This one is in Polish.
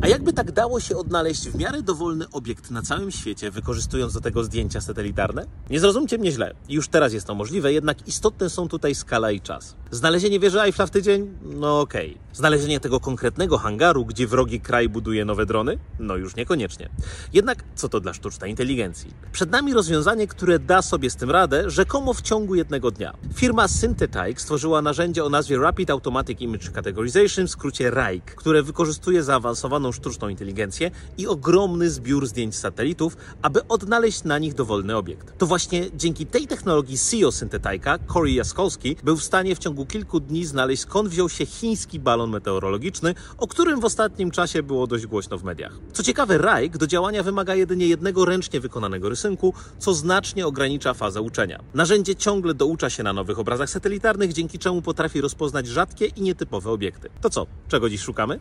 A jakby tak dało się odnaleźć w miarę dowolny obiekt na całym świecie, wykorzystując do tego zdjęcia satelitarne? Nie zrozumcie mnie źle. Już teraz jest to możliwe, jednak istotne są tutaj skala i czas. Znalezienie wieży Eiffla w tydzień? No okej. Znalezienie tego konkretnego hangaru, gdzie wrogi kraj buduje nowe drony? No już niekoniecznie. Jednak co to dla sztucznej inteligencji? Przed nami rozwiązanie, które da sobie z tym radę rzekomo w ciągu jednego dnia. Firma Synthetic stworzyła narzędzie o nazwie Rapid Automatic Image Categorization, w skrócie RAIC, które wykorzystuje zaawansowaną sztuczną inteligencję i ogromny zbiór zdjęć satelitów, aby odnaleźć na nich dowolny obiekt. To właśnie dzięki tej technologii CEO Synthetica, Corey Jaskolski, był w stanie w ciągu kilku dni znaleźć skąd wziął się chiński balon meteorologiczny, o którym w ostatnim czasie było dość głośno w mediach. Co ciekawe, RAIC do działania wymaga jedynie jednego ręcznie wykonanego rysunku, co znacznie ogranicza fazę uczenia. Narzędzie ciągle doucza się na nowych obrazach satelitarnych, dzięki czemu potrafi rozpoznać rzadkie i nietypowe obiekty. To co, czego dziś szukamy?